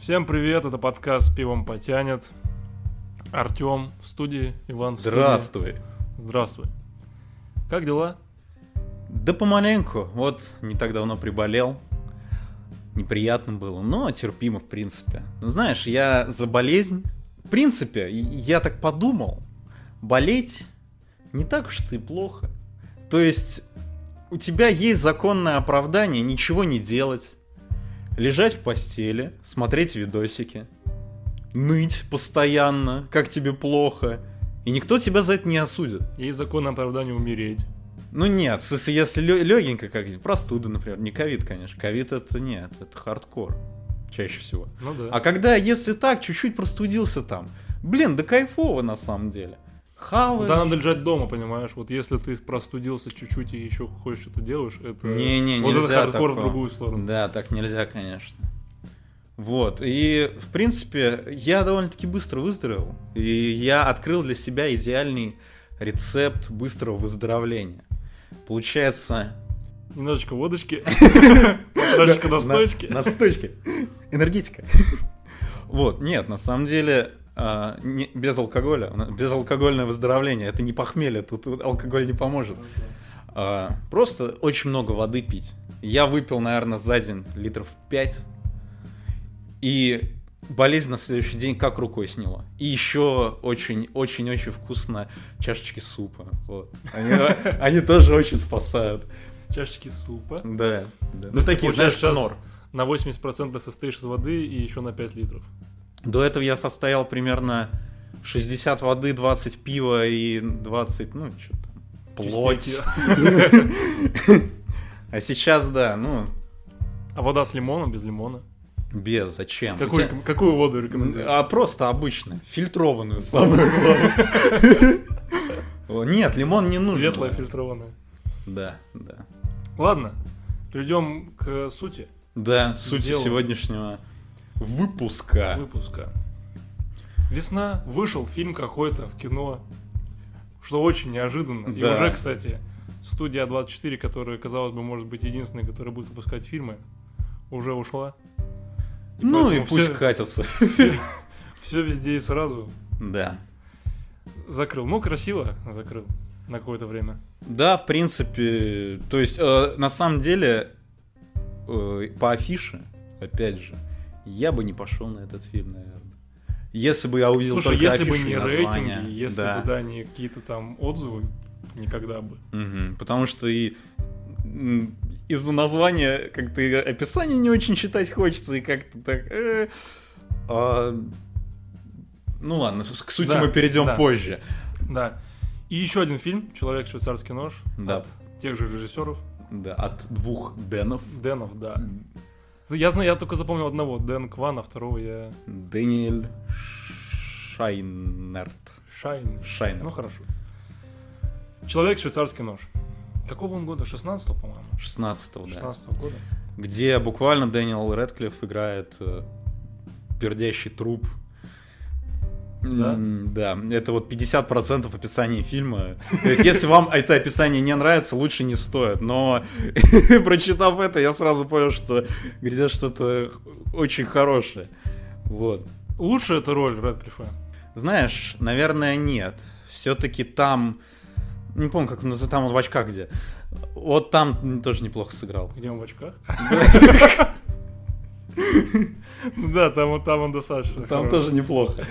Всем привет, это подкаст «Пивом потянет». Артем в студии, Иван в студии. Здравствуй. Здравствуй. Как дела? Да помаленьку. Вот не так давно приболел. Неприятно было, но терпимо в принципе. Ну, знаешь, я за болезнь... В принципе, я так подумал. Болеть не так уж и плохо. То есть у тебя есть законное оправдание ничего не делать, лежать в постели, смотреть видосики, ныть постоянно, как тебе плохо, и никто тебя за это не осудит. Есть законное оправдание умереть. Ну нет, смысле, если легенько как простуда, например, не ковид, конечно. Ковид это нет, это хардкор чаще всего. Ну да. А когда, если так, чуть-чуть простудился там, блин, да кайфово на самом деле. Хаваешь. Да надо лежать дома, понимаешь? Вот если ты простудился чуть-чуть и еще хочешь что-то делаешь, это... Не-не, вот это нельзя хардкор в такого. другую сторону. Да, так нельзя, конечно. Вот, и, в принципе, я довольно-таки быстро выздоровел, и я открыл для себя идеальный рецепт быстрого выздоровления. Получается... Немножечко водочки, немножечко настойки. На- Настойки. Энергетика. Вот, нет, на самом деле, а, не- без алкоголя, безалкогольное выздоровление, это не похмелье, тут алкоголь не поможет. А, Просто очень много воды пить. Я выпил, наверное, за день литров 5. И болезнь на следующий день как рукой сняло. И еще очень-очень-очень вкусно чашечки супа. Вот. Они, они тоже очень спасают. Чашечки супа. Да. да. Ну, такие, знаешь, кнор. На 80% состоишь из воды и еще на 5 литров. До этого я состоял примерно 60 воды, 20 пива и 20, ну, что там, плоть. А сейчас, да, ну, А вода с лимоном, без лимона? без, зачем? Какую, тебя- какую воду рекомендуешь? А просто обычную, фильтрованную самое главное. Нет, лимон не нужен. Светлая, фильтрованная. Да, да. Ладно, перейдем к сути Да, делу. сегодняшнего выпуска. выпуска. Весна, вышел фильм какой-то в кино, что очень неожиданно. И Да. уже, кстати, студия 24, которая, казалось бы, может быть единственной, которая будет выпускать фильмы, уже ушла. Ну и пусть всё- катятся. Все везде и сразу Да. закрыл. Ну, красиво закрыл на какое-то время. Да, в принципе, то есть, э, на самом деле, э, по афише, опять же, я бы не пошел на этот фильм, наверное. Если бы я увидел Слушай, только если бы не и название, рейтинги, если да. бы, да, не какие-то там отзывы, никогда бы. Мгм, потому что и из-за названия как-то описание не очень читать хочется, и как-то так... э, а, ну ладно, к сути Да, мы перейдем да. позже. Да. И еще один фильм «Человек швейцарский нож» Да. от тех же режиссеров. Да, от двух Денов. Денов, да. Я знаю, я только запомнил одного, Дэн Кван, а второго я Дэниэль Шайнерт. Шайн. Шайнер. Ну хорошо. Человек швейцарский нож. Какого он года? 16 по-моему. 16 да. 16 года. Где буквально Дэниел Рэдклифф играет э, пердящий труп. Да? М, Да, это вот 50% описания фильма. То есть, если вам это описание не нравится, лучше не стоит. Но, прочитав это, я сразу понял, что грядет что-то очень хорошее. Вот. Лучше эта роль Рэдклиффа. Знаешь, наверное, нет. Все-таки там... Не помню, как называется, там он в очках где. Вот там тоже неплохо сыграл. Где он в очках? Ну Да, там там он достаточно. Там хорош. тоже неплохо.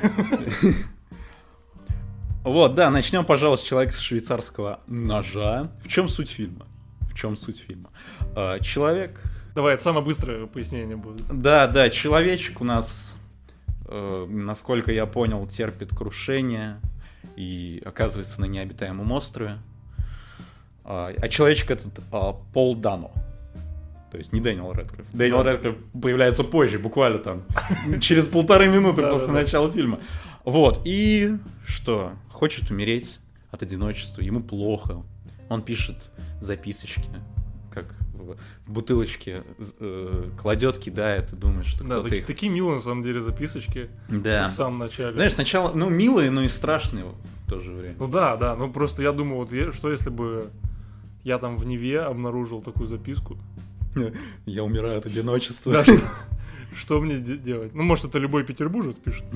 Вот, да, начнем, пожалуй, с человека с швейцарского ножа. В чем суть фильма? В чем суть фильма? А, Человек... Давай, это самое быстрое пояснение будет. Да, да, человечек у нас, э, насколько я понял, терпит крушение и оказывается на необитаемом острове. А а человечек этот а, Пол Дано. То есть не Дэниел Рэдклифф. Дэниел Да. Рэдклифф появляется позже, буквально там, через полторы минуты после начала фильма. Вот, и что? Хочет умереть от одиночества, ему плохо. Он пишет записочки, как в бутылочке э, кладет, кидает и думает, что Да, кто-то таки- их... такие милые на самом деле записочки Да. в самом начале. Знаешь, сначала, ну, милые, но и страшные в то же время. Ну да, да, ну просто я думаю, вот что если бы я там в Неве обнаружил такую записку, Я умираю от одиночества. да, что, Что мне де- делать? Ну, может, это любой петербуржец пишет.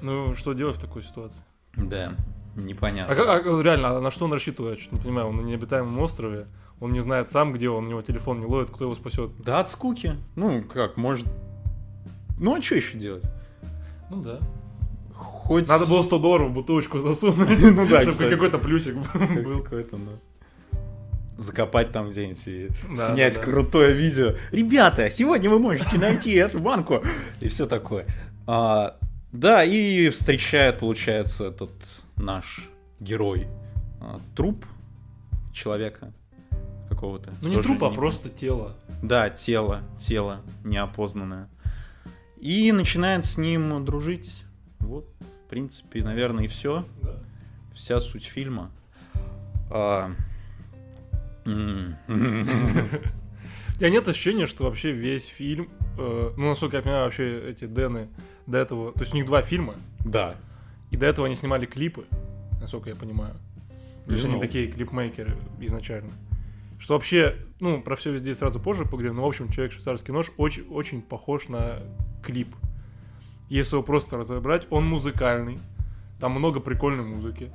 Ну, что делать в такой ситуации? Да, А, непонятно. как- а, реально, а на что он рассчитывает? Я что-то не понимаю. Он на необитаемом острове, он не знает сам, где он, у него телефон не ловит, кто его спасет. Да, от скуки. Ну, как, может... Ну, а что еще делать? Ну да. Хоть... Надо было 100 долларов в бутылочку засунуть. Ну да, чтобы какой-то плюсик был. Какой-то, да. Закопать там где-нибудь и Да, снять да, крутое видео. Ребята, сегодня вы можете найти эту банку. И все такое. А, да, и встречает, получается, этот наш герой а, труп человека какого-то. Ну не труп, а не- просто тело. Да, тело, тело неопознанное. И начинает с ним дружить. Вот, в принципе, наверное, и все. Да. Вся суть фильма. А, У тебя нет ощущения, что вообще весь фильм, э, ну, насколько я понимаю, вообще эти Дэны до этого, то есть у них два фильма, Да. и до этого они снимали клипы, насколько я понимаю. То есть они Ну. такие клипмейкеры изначально. Что вообще, ну, про все везде сразу позже поговорим, но, в общем, «Человек швейцарский нож» очень, очень похож на клип. Если его просто разобрать, он музыкальный, там много прикольной музыки.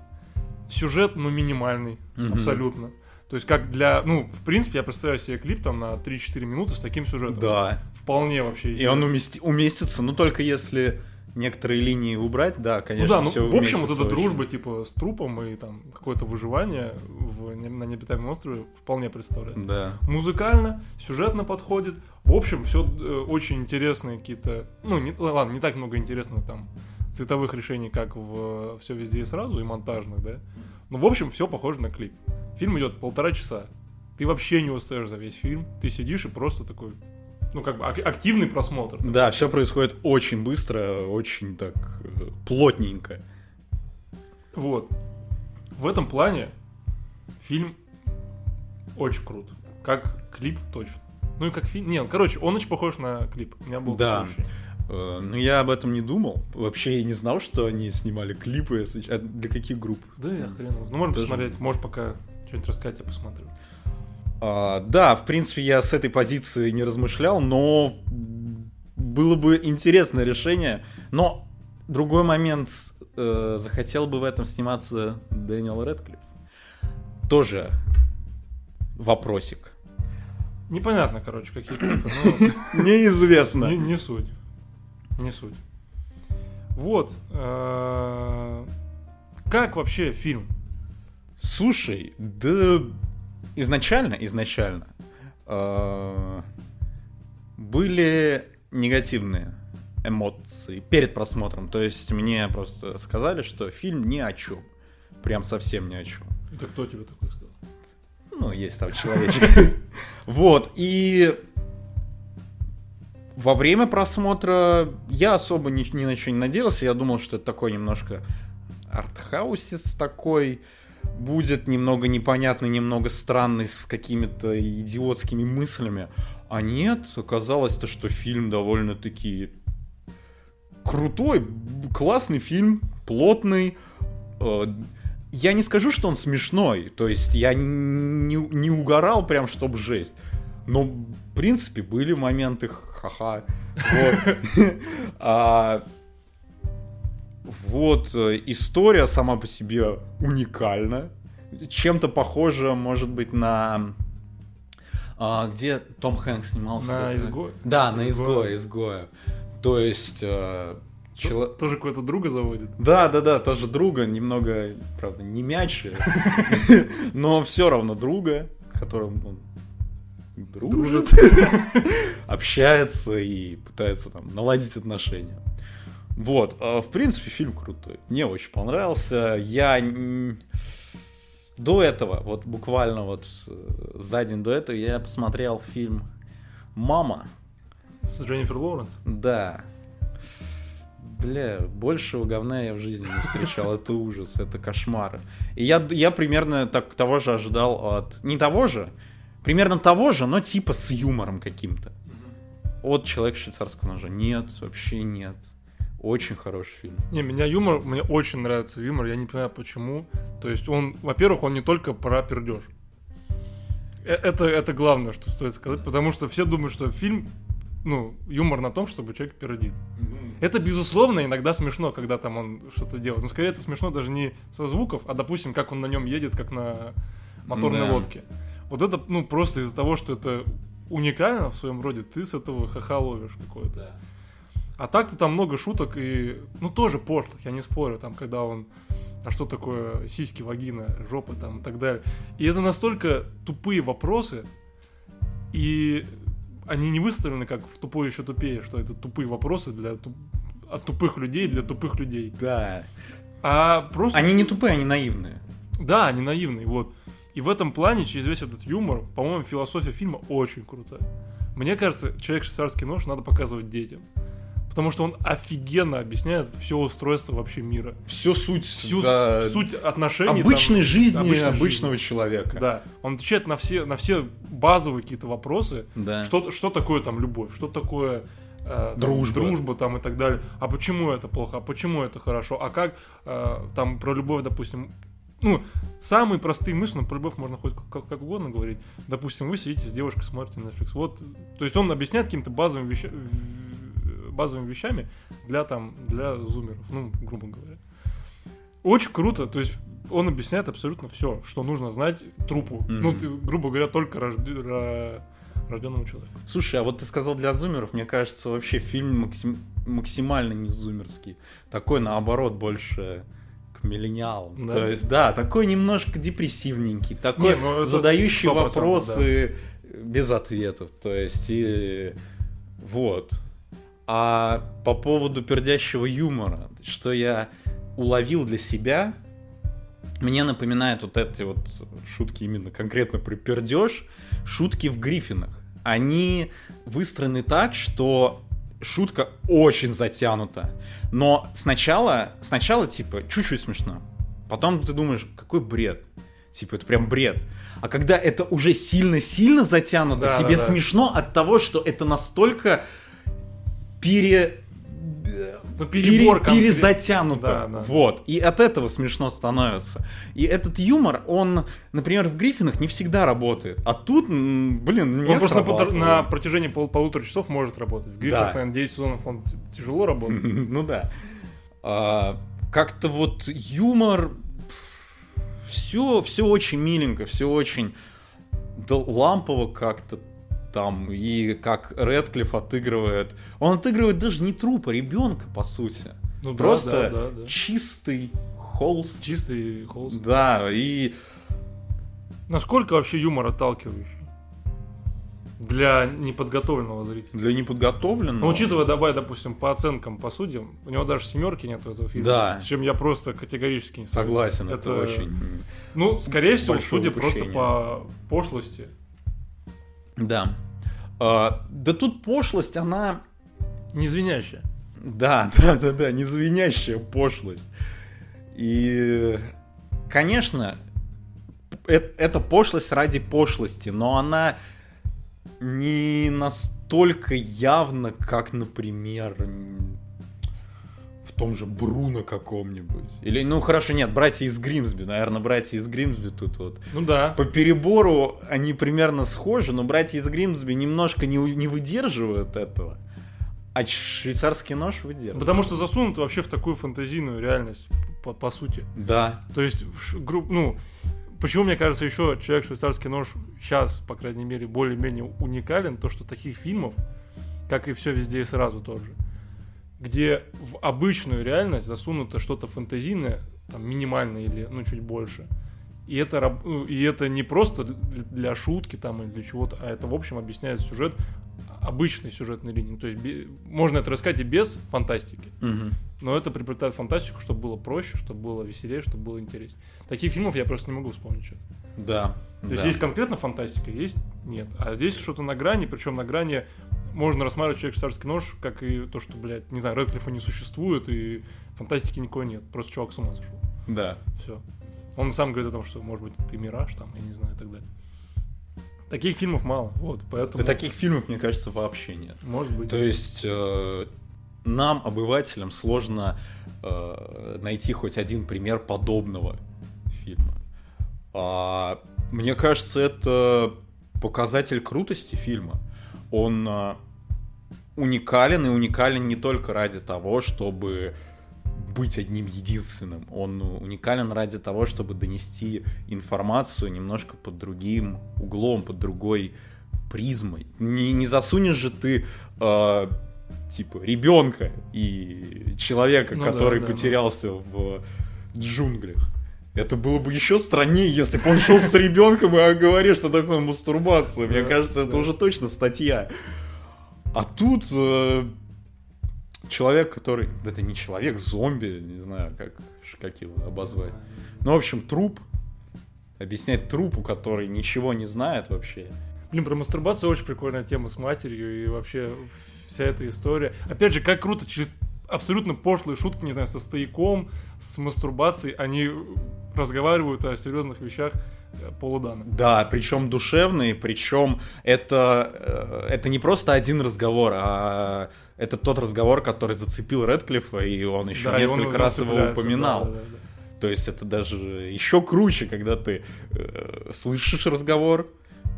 Сюжет, ну, минимальный, Мгм. абсолютно. То есть как для, ну, в принципе, я представляю себе клип там на 3-4 минуты с таким сюжетом. Да. Вполне вообще. И он умести- уместится, но только если некоторые линии убрать, да, Ну конечно, да, ну в общем, вот эта очень. дружба, типа, с трупом и там какое-то выживание в, на необитаемом острове вполне представляется. Да. Музыкально, сюжетно подходит. В общем, все очень интересные какие-то. Ну, не, ладно, не так много интересных там цветовых решений, как в все везде и сразу, и монтажных, да. Но в общем, все похоже на клип. Фильм идет полтора часа. Ты вообще не устаешь за весь фильм. Ты сидишь и просто такой. Ну, как бы ак- активный просмотр. Да, все происходит очень быстро, очень так э, плотненько. Вот. В этом плане фильм очень крут. Как клип точно. Ну и как фильм. Не, короче, он очень похож на клип. У меня был Да. Э, Ну, я об этом не думал. Вообще я не знал, что они снимали клипы. если- А для каких групп? Да, я хрен. Ну, можно Даже- посмотреть. Может, пока что-нибудь рассказать, я посмотрю. А, да, в принципе, я с этой позиции не размышлял, но было бы интересное решение. Но другой момент, э, захотел бы в этом сниматься Дэниел Рэдклифф. Тоже вопросик. Непонятно, короче, какие клипы. но Неизвестно. Не, не суть. Не суть. Вот. э, Как вообще фильм? Слушай, да изначально, изначально э, были негативные эмоции перед просмотром. То есть мне просто сказали, что фильм ни о чем. Прям совсем ни о чем. Это кто тебе такой сказал? Ну, есть там человечек. Вот, и во время просмотра я особо ни, ни на что не надеялся. Я думал, что это такой немножко артхаусис такой будет, немного непонятный, немного странный, с какими-то идиотскими мыслями. А нет, оказалось то, что фильм довольно-таки крутой, классный фильм, плотный. Э, Я не скажу, что он смешной, то есть я не, не угорал прям, чтоб жесть. Но, в принципе, были моменты ха-ха. Вот. Вот, э, история сама по себе уникальна. Чем-то похожа, может быть, на... а, где Том Хэнкс снимался? На изгой? Да, на Изгоя. изгое, изгое. То есть... э, чело- Тоже какого-то друга заводит. да, да, да, тоже друга, немного, правда, не мяч, но все равно друга, которым он дружит, общается и пытается там наладить отношения. Вот, а, в принципе, фильм крутой. Мне очень понравился. Я до этого, вот буквально вот э, за день до этого, я посмотрел фильм «Мама». С Дженнифер Лоуренс. Да. Бля, большего говна я в жизни не встречал. Это ужас, это кошмар. И я, я примерно так, того же ожидал от... Не того же, примерно того же, но типа с юмором каким-то. От «Человек швейцарского ножа». Нет, вообще нет. Очень хороший фильм. Не, меня юмор, мне очень нравится юмор, я не понимаю почему. То есть он, во-первых, он не только про пердеж. Э, Это, это главное, что стоит сказать, потому что все думают, что фильм ну, юмор на том, чтобы человек пердит. Это, безусловно, иногда смешно, когда там он что-то делает. Но скорее это смешно даже не со звуков, а, допустим, как он на нем едет, как на моторной Да. лодке. Вот это, ну, просто из-за того, что это уникально в своем роде, ты с этого ха-ха ловишь какое-то. А так-то там много шуток и, ну, тоже пошлых, я не спорю, там, когда он, а что такое сиськи, вагина, жопа там и так далее. И это настолько тупые вопросы, и они не выставлены как в тупой еще тупее, что это тупые вопросы для туп- от тупых людей для тупых людей. Да. А просто... Они не тупые, они наивные. Да, они наивные, вот. И в этом плане, через весь этот юмор, по-моему, философия фильма очень крутая. Мне кажется, человек швейцарский нож надо показывать детям. Потому что он офигенно объясняет все устройство вообще мира. Всю суть, Всю да, суть отношений. обычной там, жизни обычной обычного жизни. человека. Да. Он отвечает на все, на все базовые какие-то вопросы. Да. Что, что такое там любовь? Что такое э, там, Дружба. дружба там и так далее? А почему это плохо? А почему это хорошо? А как э, там про любовь, допустим, ну, самые простые мысли, но про любовь можно хоть как, как угодно говорить. Допустим, вы сидите с девушкой, смотрите Netflix. Вот, то есть он объясняет какими-то базовыми, веща- в- базовыми вещами для там, для зумеров, ну, грубо говоря. Очень круто, то есть он объясняет абсолютно все, что нужно знать трупу. Мгм. Ну, ты, грубо говоря, только рожде- ра- рожденному человеку. Слушай, а вот ты сказал для зумеров, мне кажется, вообще фильм максим- максимально не зумерский. Такой, наоборот, больше к миллениалам. Да? То есть, да, такой немножко депрессивненький, такой Не, ну, задающий 100%, вопросы без ответов. То есть, и вот. А по поводу пердящего юмора, что я уловил для себя, мне напоминает вот эти вот шутки именно конкретно про пердеж, шутки в Гриффинах. Они выстроены так, что шутка очень затянута. Но сначала, сначала типа чуть-чуть смешно. Потом ты думаешь, какой бред. Типа, это прям бред. А когда это уже сильно-сильно затянуто, Да, тебе да, да. смешно от того, что это настолько пере... Ну, пере- перебор конкрет- перезатянуто. Да, да. Вот. И от этого смешно становится. И этот юмор, он, например, в Гриффинах не всегда работает. А тут, блин, не Он просто на, на протяжении пол- полутора часов может работать. В Гриффах, Да. наверное, 9 сезонов он тяжело работает. Ну да. А, Как-то вот юмор... Все, все очень миленько, все очень лампово как-то там. И как Редклифф отыгрывает... Он отыгрывает даже не трупа, ребенка, по сути. Ну да, Просто да, да, да. чистый холст. Чистый холст. Да, и Насколько вообще юмор отталкивающий? Для неподготовленного зрителя. для неподготовленного... Но учитывая, давай, допустим, по оценкам, по судьям, у него даже семерки нет у этого фильма. Да. С чем я просто категорически не согласен. Согласен, это, очень... Ну, скорее всего, судя просто по пошлости. Да. А, да тут пошлость, она... Не. Да, да, да, да, незвенящая пошлость. И, конечно, э- это пошлость ради пошлости, но она не настолько явна, как, например, том же Бруно каком-нибудь. Или, ну хорошо, нет, братья из Гримсби, наверное, братья из Гримсби тут вот Ну да. по перебору они примерно схожи, но братья из Гримсби немножко не, не выдерживают этого. А швейцарский нож выдерживает. Потому что засунут вообще в такую фантазийную реальность, по, по сути. Да. То есть, групп, ну, почему, мне кажется, еще человек швейцарский нож сейчас, по крайней мере, более-менее уникален, то, что таких фильмов, как и все везде и сразу тоже, где в обычную реальность засунуто что-то фантазийное, там, минимальное или, ну, чуть больше. И это, ну, и это не просто для- шутки там или для чего-то, а это, в общем, объясняет сюжет обычной сюжетной линии. То есть бе- можно это рассказать и без фантастики. Мгм. Но это приобретает фантастику, чтобы было проще, чтобы было веселее, чтобы было интереснее. Таких фильмов я просто не могу вспомнить что-то. Да. То есть да. есть конкретно фантастика, есть нет. А здесь что-то на грани, причем на грани можно рассматривать человек царский нож, как и то, что, блядь, не знаю, Рэдклиффа не существует, и фантастики никакой нет. Просто чувак с ума сошел. Да. Все. Он сам говорит о том, что, может быть, ты мираж там, я не знаю, и так далее. Таких фильмов мало, вот, поэтому... Да таких фильмов, мне кажется, вообще нет. Может быть. То есть э, нам, обывателям, сложно э, найти хоть один пример подобного фильма. А, мне кажется, это показатель крутости фильма. Он э, уникален, и уникален не только ради того, чтобы быть одним единственным. Он уникален ради того, чтобы донести информацию немножко под другим углом, под другой призмой. Не, не засунешь же ты э, типа ребенка и человека, ну, который да, да, потерялся да. в джунглях. Это было бы еще страннее, если бы он шел с ребенком и говорил, что такое мастурбация. Мне кажется, это уже точно статья. А тут э, человек, который... Да это не человек, зомби, не знаю, как, как его обозвать. Ну, в общем, труп. Объяснять трупу, который ничего не знает вообще. Блин, про мастурбацию очень прикольная тема с матерью и вообще вся эта история. Опять же, как круто через абсолютно пошлые шутки, не знаю, со стояком, с мастурбацией, они разговаривают о серьезных вещах э, полудана. Да, причем душевные, причем это, э, это не просто один разговор, а это тот разговор, который зацепил Редклифа, и он еще да, несколько он раз его упоминал. Да, да, да. То есть это даже еще круче, когда ты э, слышишь разговор,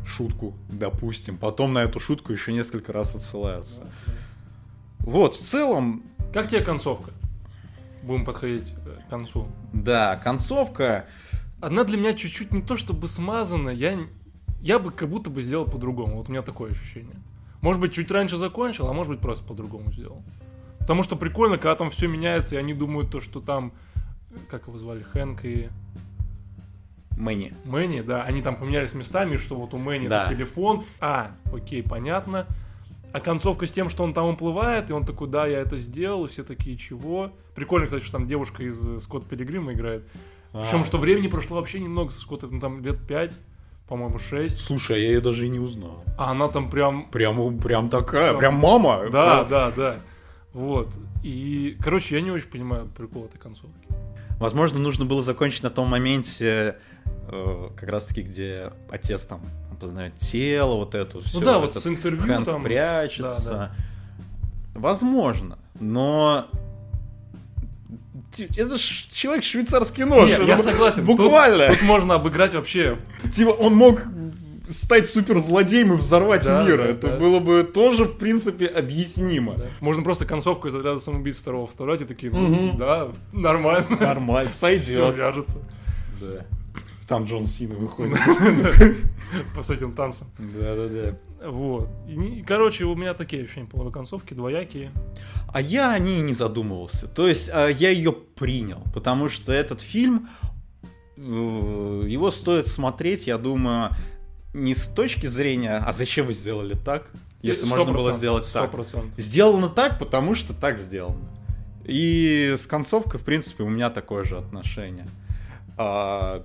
шутку, допустим, потом на эту шутку еще несколько раз отсылаются. Вот, в целом... Как тебе концовка? Будем подходить э, к концу. Да, концовка... Она для меня чуть-чуть не то чтобы смазана, я, я бы как будто бы сделал по-другому. Вот у меня такое ощущение. Может быть, чуть раньше закончил, а может быть, просто по-другому сделал. Потому что прикольно, когда там все меняется, и они думают то, что там... Как его звали? Хэнк и... Мэнни. Мэнни, да. Они там поменялись местами, что вот у Мэнни да. телефон. А, окей, понятно. А концовка с тем, что он там уплывает, и он такой, да, я это сделал, и все такие, чего? Прикольно, кстати, что там девушка из Скотта Пилигрима играет. А. Причем, что времени прошло вообще немного со Скотта, ну, там лет пять по-моему, 6. Слушай, а я ее даже и не узнал. А она там прям... Прям, прям такая, прям, прям мама. Да, прям... да, да. Вот. И, короче, я не очень понимаю прикол этой концовки. Возможно, нужно было закончить на том моменте, э, как раз таки, где отец там познает тело, вот это все. Ну да, вот с интервью Хэнк там. прячется. Да, да. Возможно, но это ж человек швейцарский нож. Нет, я согласен. Буквально. Тут, тут можно обыграть вообще. Типа он мог стать суперзлодеем и взорвать да, мир. Да, это да. было бы тоже, в принципе, объяснимо. Да. Можно просто концовку из отряда самоубийц второго вставлять и такие, ну, угу. да, нормально. Нормально, сойдет. Все вяжется. Да. Там Джон Сина выходит. С этим танцем. Да-да-да. Вот. Короче, у меня такие ощущения по поводу концовки, двоякие. А я о ней не задумывался. То есть а, я ее принял, потому что этот фильм, э, его стоит смотреть, я думаю, не с точки зрения, а зачем вы сделали так, если можно было сделать так. 100%. Сделано так, потому что так сделано. И с концовкой, в принципе, у меня такое же отношение. А,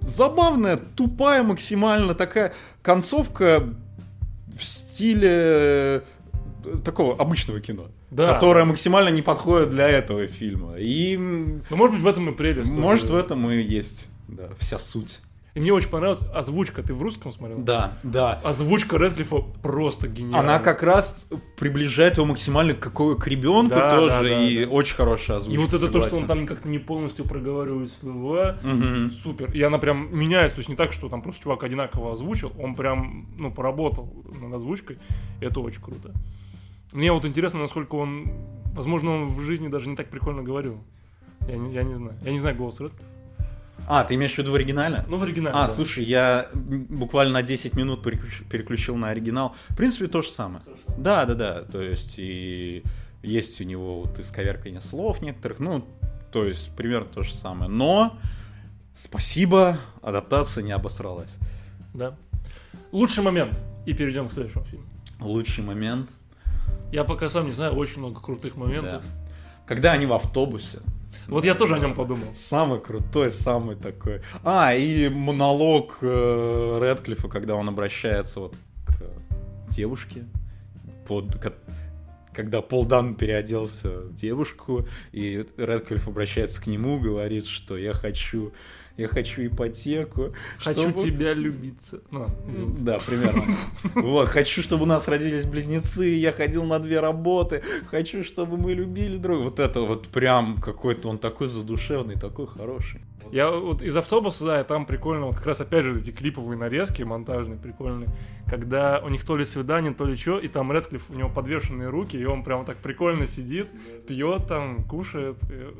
забавная, тупая максимально такая концовка в стиле э, такого обычного кино. Да. Которое максимально не подходит для этого фильма. И... Ну, может быть, в этом и прелесть. Может, в этом и есть да, вся суть. И мне очень понравилась озвучка. Ты в русском смотрел? Да, да. Озвучка Редклифа просто гениальная. Она как раз приближает его максимально к, какой, к ребенку да, тоже. Да, да, и да. очень хорошая озвучка. И вот это согласен. то, что он там как-то не полностью проговаривает слова, угу. супер. И она прям меняется. То есть не так, что там просто чувак одинаково озвучил, он прям, ну, поработал над озвучкой. И это очень круто. Мне вот интересно, насколько он... Возможно, он в жизни даже не так прикольно говорил. Я не, я не знаю. Я не знаю голос Редклифа. А, ты имеешь в виду в оригинале? Ну, в оригинале. А, да. слушай, я буквально на 10 минут переключил на оригинал. В принципе, то же самое. То же самое. Да, да, да. То есть, и есть у него вот исковеркание слов некоторых. Ну, то есть, примерно то же самое. Но, спасибо, адаптация не обосралась. Да. Лучший момент. И перейдем к следующему фильму. Лучший момент. Я пока сам не знаю, очень много крутых моментов. Да. Когда они в автобусе. Вот я тоже о нем подумал. Самый крутой, самый такой. А, и монолог э, Редклифа, когда он обращается вот к девушке, под, когда Пол Дан переоделся в девушку, и Редклифф обращается к нему, говорит, что я хочу я хочу ипотеку. Хочу чтобы- тебя любиться. Ну, извините. Да, примерно. Вот, хочу, чтобы у нас родились близнецы, я ходил на две работы, хочу, чтобы мы любили друг. Вот это вот прям какой-то он такой задушевный, такой хороший. Я вот из автобуса, да, и там прикольно, вот как раз опять же эти клиповые нарезки монтажные, прикольные, когда у них то ли свидание, то ли что, и там Редклифф, у него подвешенные руки, и он прям так прикольно сидит, пьет там, кушает,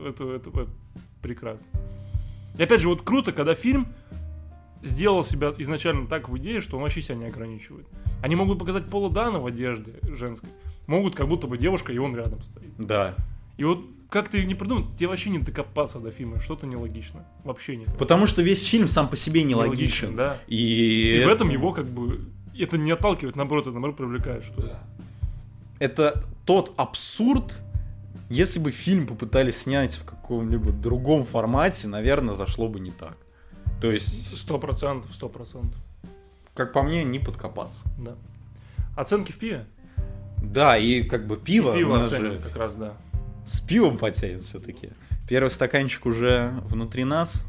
это, это, это прекрасно. И опять же, вот круто, когда фильм сделал себя изначально так в идее, что он вообще себя не ограничивает. Они могут показать Пола Дана в одежде женской, могут как будто бы девушка, и он рядом стоит. Да. И вот как ты не придумал, тебе вообще не докопаться до фильма, что-то нелогично. Вообще никак. Потому что весь фильм сам по себе нелогичен. да. И, И в это- этом его как бы это не отталкивает, наоборот, это наоборот привлекает, что это тот абсурд, если бы фильм попытались снять в каком-либо другом формате, наверное, зашло бы не так. То есть, сто процентов, сто процентов, как по мне, не подкопаться. да. Оценки в пиве? Да, и как бы пиво, И пиво оценивают же как раз, да. с пивом потянет все-таки. Первый стаканчик уже внутри нас.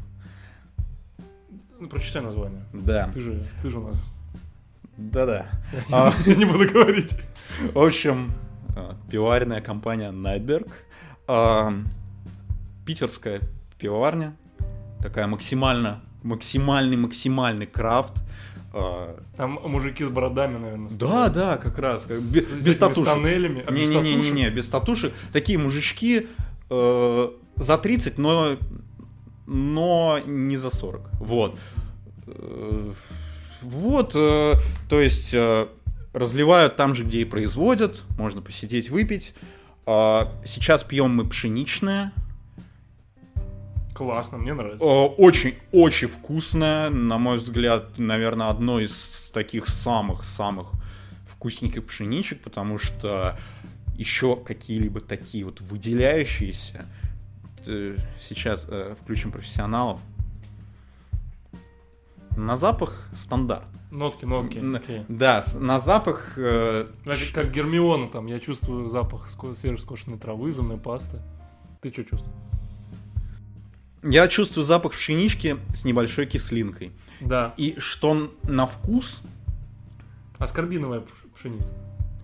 Ну, прочитай название. Да, Ты же, ты же у нас. да-да. Я не буду говорить. В общем, пивоваренная компания Nightberg. а, Питерская пивоварня. Такая максимально, максимальный, максимальный крафт. а, Там мужики с бородами, наверное. Да, стоят. да, как раз. как С, бе- с без татушек. тоннелями. А без татушек? Не-не-не, без татушек. Такие мужички э, за 30, но, но не за 40. Вот. Э, Вот, э, то есть э, разливают там же, где и производят. Можно посидеть, выпить. А, Сейчас пьем мы пшеничное. Классно, мне нравится. Очень-очень вкусное. На мой взгляд, наверное, одно из таких самых-самых вкусненьких пшеничек, потому что еще какие-либо такие вот выделяющиеся. Э, Сейчас э, включим профессионалов. На запах стандарт. Нотки, нотки. Такие. Да, на запах э, Как, как Гермиона там, я чувствую запах ско- свежескошенной травы, зубной пасты. Ты что чувствуешь? я чувствую запах пшенички с небольшой кислинкой. Да. И что на вкус Аскорбиновая пш- пшеница.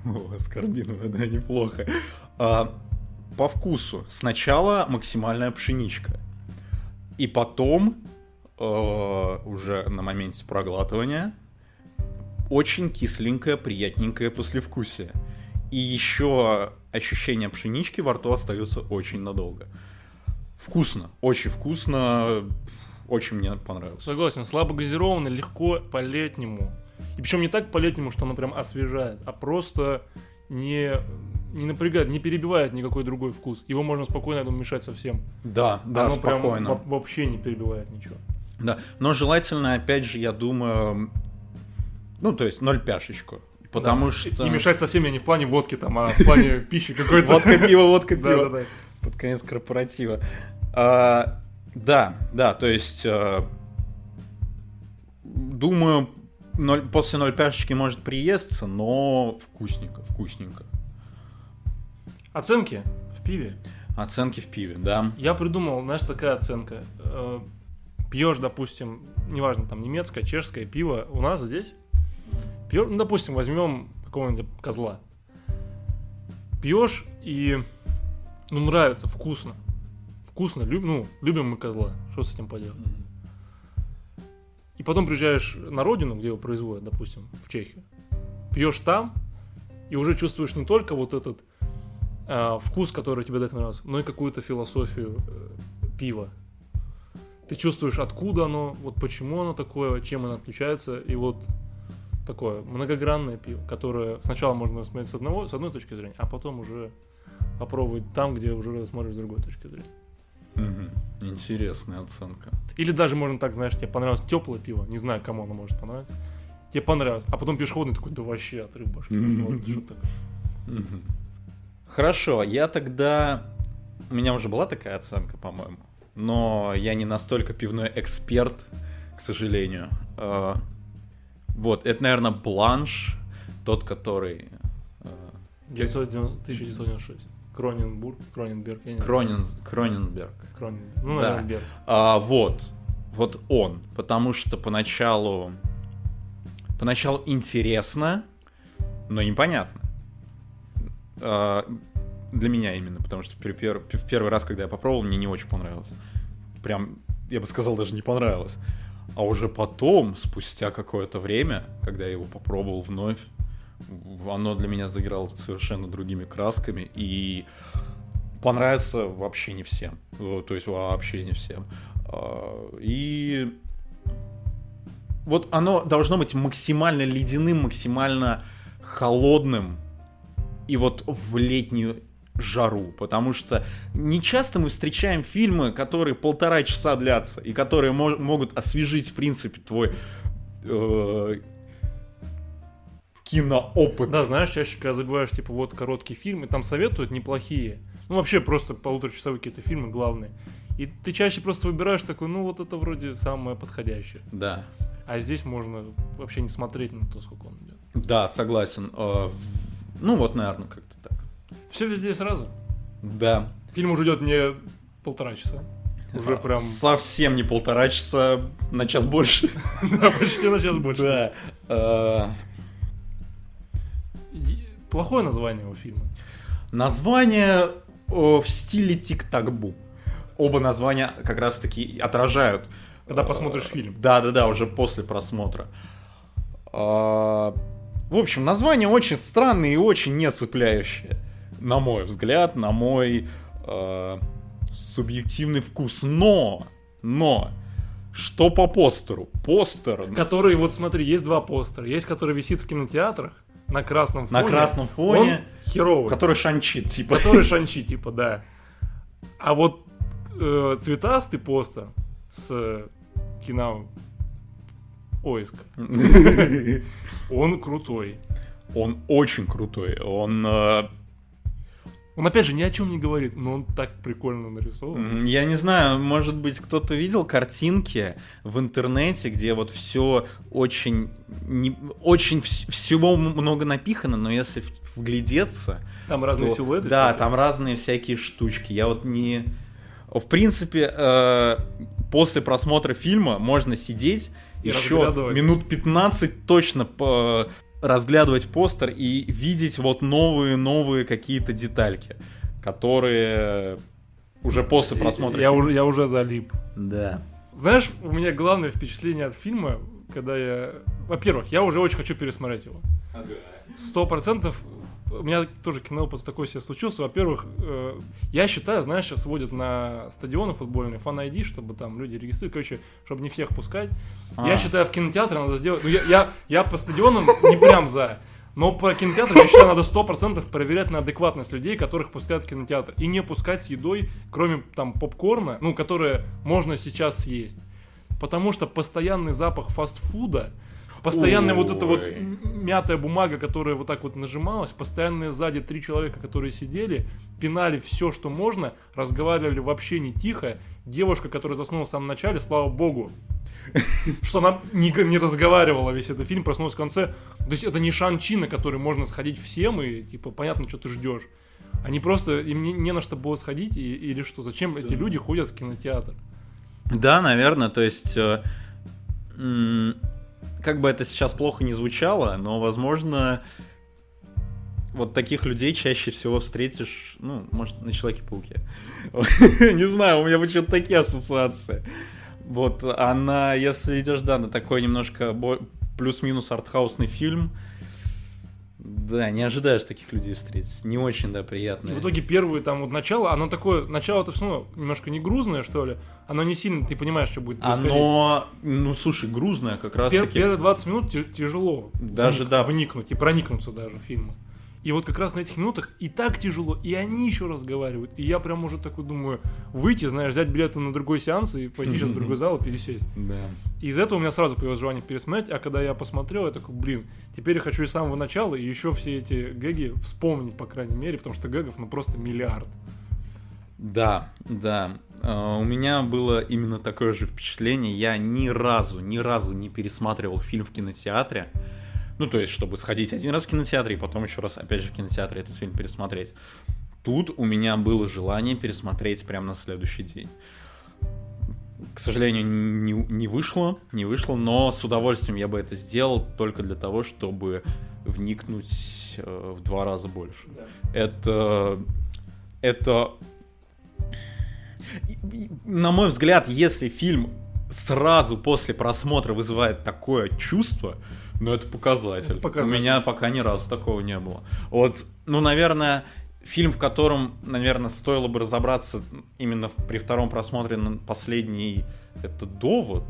О, аскорбиновая, да, неплохо. А, по вкусу сначала максимальная пшеничка. И потом, уже на моменте проглатывания, очень кисленькое, приятненькое послевкусие. И еще ощущение пшенички во рту остается очень надолго. Вкусно, очень вкусно, очень мне понравилось. Согласен, слабо газированный, легко по-летнему. И причем не так по-летнему, что оно прям освежает, а просто не, не напрягает, не перебивает никакой другой вкус. Его можно спокойно, я думаю, мешать совсем. Да, да, оно прям спокойно. во- вообще не перебивает ничего. Да, но желательно, опять же, я думаю, ну, то есть ноль пяшечку. Потому Да. что... И мешать совсем я не в плане водки там, а в плане пищи какой-то. Водка, пиво, водка, пиво. Под конец корпоратива. А, да, да, то есть... а, думаю, после ноль пяшечки может приесться, но вкусненько, вкусненько. Оценки в пиве. Оценки в пиве, да. Я придумал, знаешь, такая оценка. Э, Пьешь, допустим, неважно, там немецкое, чешское пиво у нас здесь. Пьешь, ну, допустим, возьмем какого-нибудь козла. Пьешь и ну нравится, вкусно. Вкусно, люб, ну, любим мы козла. Что с этим поделать? И потом приезжаешь на родину, где его производят, допустим, в Чехию. Пьешь там, и уже чувствуешь не только вот этот а, вкус, который тебе до этого нравился, но и какую-то философию э, пива. Ты чувствуешь, откуда оно, вот почему оно такое, чем оно отличается, и вот такое многогранное пиво, которое сначала можно смотреть с, одного, с одной точки зрения, а потом уже попробовать там, где уже смотришь с другой точки зрения. Мгм. Интересная оценка. Или даже можно так, знаешь, тебе понравилось теплое пиво, не знаю, кому оно может понравиться. Тебе понравилось, а потом пьешь холодный такой, да вообще отрыв башки. Мгм. Вот что такое. Мгм. Хорошо, я тогда... У меня уже была такая оценка, по-моему. Но я не настолько пивной эксперт, к сожалению. Э, Вот, это, наверное, бланш, тот, который... э, 990 1996. Кроненбург, Кроненберг, я не знаю. Кронин, Кроненберг. Кронен- Ну, Да. Берг. А, вот. вот он. Потому что поначалу... Поначалу интересно, но непонятно. А, для меня именно, потому что при пер- в первый раз, когда я попробовал, мне не очень понравилось. Прям, я бы сказал, даже не понравилось. А уже потом, спустя какое-то время, когда я его попробовал вновь, оно для меня заиграло совершенно другими красками и понравится вообще не всем. То есть вообще не всем. А, и вот оно должно быть максимально ледяным, максимально холодным. И вот в летнюю жару, потому что не часто мы встречаем фильмы, которые полтора часа длятся и которые мо- могут освежить, в принципе, твой э- киноопыт. Да, знаешь, чаще, когда забываешь, типа, вот короткий фильм, и там советуют неплохие. Ну, вообще, просто полуторачасовые какие-то фильмы главные. И ты чаще просто выбираешь такой, ну, вот это вроде самое подходящее. Да. А здесь можно вообще не смотреть на то, сколько он идет. Да, согласен. Э, ну, вот, наверное, так. Все везде и сразу. Да. Фильм уже идет не полтора часа. Уже А, прям... Совсем не полтора часа, на час больше. Да, почти на час больше. Да. И- Плохое название у фильма. Название в стиле тик-так-бу. Оба названия как раз-таки отражают. Когда э, посмотришь фильм. Да-да-да, уже после просмотра. А, В общем, название очень странное и очень не цепляющее. На мой взгляд, на мой э, субъективный вкус. Но, но, что по постеру? Постер Который, вот смотри, есть два постера. Есть, который висит в кинотеатрах на красном фоне. на красном фоне, Он херовый. который шанчит, типа. Который шанчи, типа, да. А вот э, цветастый постер с кино поиска, он крутой. Он очень крутой. Он э, Он опять же ни о чем не говорит, но он так прикольно нарисован. Я не знаю, может быть, кто-то видел картинки в интернете, где вот все очень, не, очень вс- всего много напихано, но если вглядеться, Там разные то- силуэты. да, всякие. там разные всякие штучки. Я вот не, в принципе, э, после просмотра фильма можно сидеть И еще минут 15 точно по разглядывать постер и видеть вот новые-новые какие-то детальки, которые уже после просмотра Я уже, я уже залип. Да. Знаешь, у меня главное впечатление от фильма, когда я... Во-первых, я уже очень хочу пересмотреть его. Сто процентов у меня тоже киноопыт такой себе случился. Во-первых, э, я считаю, знаешь, сейчас водят на стадионы футбольные фан ID, чтобы там люди регистрировали, короче, чтобы не всех пускать. А. Я считаю, в кинотеатре надо сделать... Ну, я, я, я по стадионам не прям за. Но по кинотеатрам, я считаю, надо сто процентов проверять на адекватность людей, которых пускают в кинотеатр. И не пускать с едой, кроме там попкорна, ну, которое можно сейчас съесть. Потому что постоянный запах фастфуда, постоянная вот эта вот мятая бумага, которая вот так вот нажималась, постоянные сзади три человека, которые сидели, пинали все, что можно, разговаривали вообще не тихо. Девушка, которая заснула в самом начале, слава богу, что она не, не разговаривала весь этот фильм, проснулась в конце. То есть это не Шан-Чи, на который можно сходить всем, и типа понятно, что ты ждешь. Они просто, им не, не на что было сходить, и- или что, зачем эти люди ходят в кинотеатр? Да, наверное, то есть... э, как бы это сейчас плохо не звучало, но, возможно, вот таких людей чаще всего встретишь, ну, может, на Человеке-пауке. Не знаю, у меня почему-то такие ассоциации. Вот, она, если идешь, да, на такой немножко плюс-минус артхаусный фильм, да, не ожидаешь таких людей встретить. Не очень, да, И приятно. в итоге первое там вот начало, оно такое, начало-то все равно немножко не грузное, что ли. Оно не сильно, ты понимаешь, что будет происходить. Оно, ну, слушай, грузное как раз Пер- таки. Первые 20 минут тяжело Даже, вник- да. вникнуть и проникнуться даже в фильм. И вот как раз на этих минутах и так тяжело, и они еще разговаривают. И я прям уже такой думаю, выйти, знаешь, взять билеты на другой сеанс и пойти сейчас в другой зал и пересесть. Да. И из этого у меня сразу появилось желание пересмотреть, а когда я посмотрел, я такой, блин, теперь я хочу и с самого начала, и еще все эти гэги вспомнить, по крайней мере, потому что гэгов, ну, просто миллиард. Да, да. Э, У меня было именно такое же впечатление. Я ни разу, ни разу не пересматривал фильм в кинотеатре. Ну, то есть, чтобы сходить один раз в кинотеатре и потом еще раз, опять же, в кинотеатре этот фильм пересмотреть. Тут у меня было желание пересмотреть прямо на следующий день. К сожалению, не, не вышло, не вышло, но с удовольствием я бы это сделал только для того, чтобы вникнуть э, в два раза больше. Это, это, и, на мой взгляд, если фильм сразу после просмотра вызывает такое чувство, ну это показатель. Это показатель. У меня пока ни разу такого не было. Вот, ну, наверное, фильм, в котором, наверное, стоило бы разобраться именно при втором просмотре на последний, это «Довод»,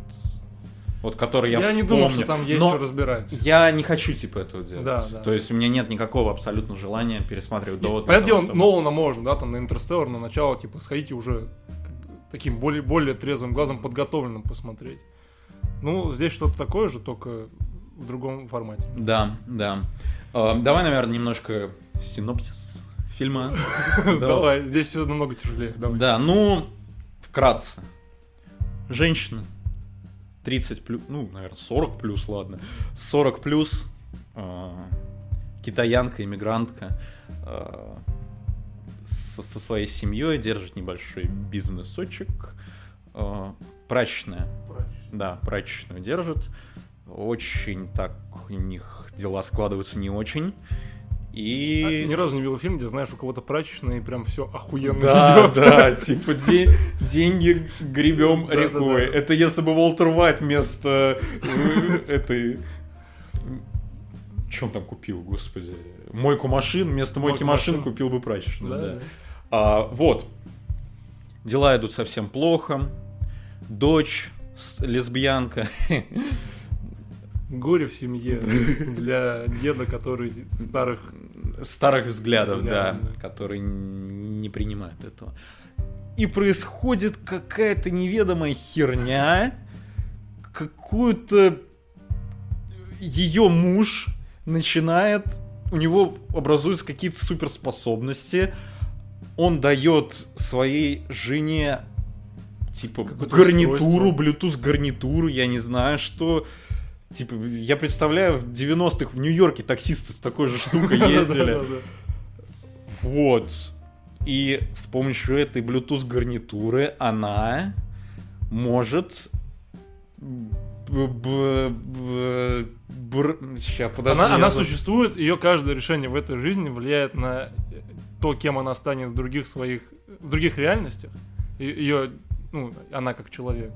вот который я Я, не вспомню. думал, что там есть Но что разбирать. Я не хочу, типа, этого делать. Да, да. То есть у меня нет никакого абсолютно желания пересматривать «Довод». Понятное дело, чтобы- Нолана можно, да, там на Интерстеллар на начало, типа, сходите уже таким более, более трезвым глазом подготовленным посмотреть. Ну, здесь что-то такое же, только в другом формате. Да, да. Э, Давай, наверное, немножко синопсис фильма. Давай, здесь все намного тяжелее. Да, ну, вкратце. Женщина. 30 плюс, ну, наверное, 40 плюс, ладно. 40 плюс. э, Китаянка, иммигрантка. э, Со, своей семьей держит небольшой бизнесочек. Прачечная. Да, прачечную держит. Очень так у них дела складываются не очень. И... А, Ни разу не видел фильм, где знаешь, у кого-то прачечная и прям все охуенно Да, идет. да, типа де- деньги гребем Да, да, рекой. да. Это если бы Уолтер Вайт вместо э, этой... Чем там купил, господи? Мойку машин, вместо мойки машин купил бы прачечную, Да, да. да. А, вот. Дела идут совсем плохо. Дочь лесбиянка. Горе в семье для деда, который старых... старых взглядов, Взглядов, да, да. который не принимает этого. И происходит какая-то неведомая херня, какую-то ее муж начинает, у него образуются какие-то суперспособности, он дает своей жене типа гарнитуру. Bluetooth гарнитуру, я не знаю, что Типа, я представляю, в 90-х в Нью-Йорке таксисты с такой же штукой ездили. Вот. И с помощью этой Bluetooth гарнитуры она может Ща, подожди. Она, она существует, ее каждое решение в этой жизни влияет на то, кем она станет в других своих, в других реальностях. Ее, ну, она как человек.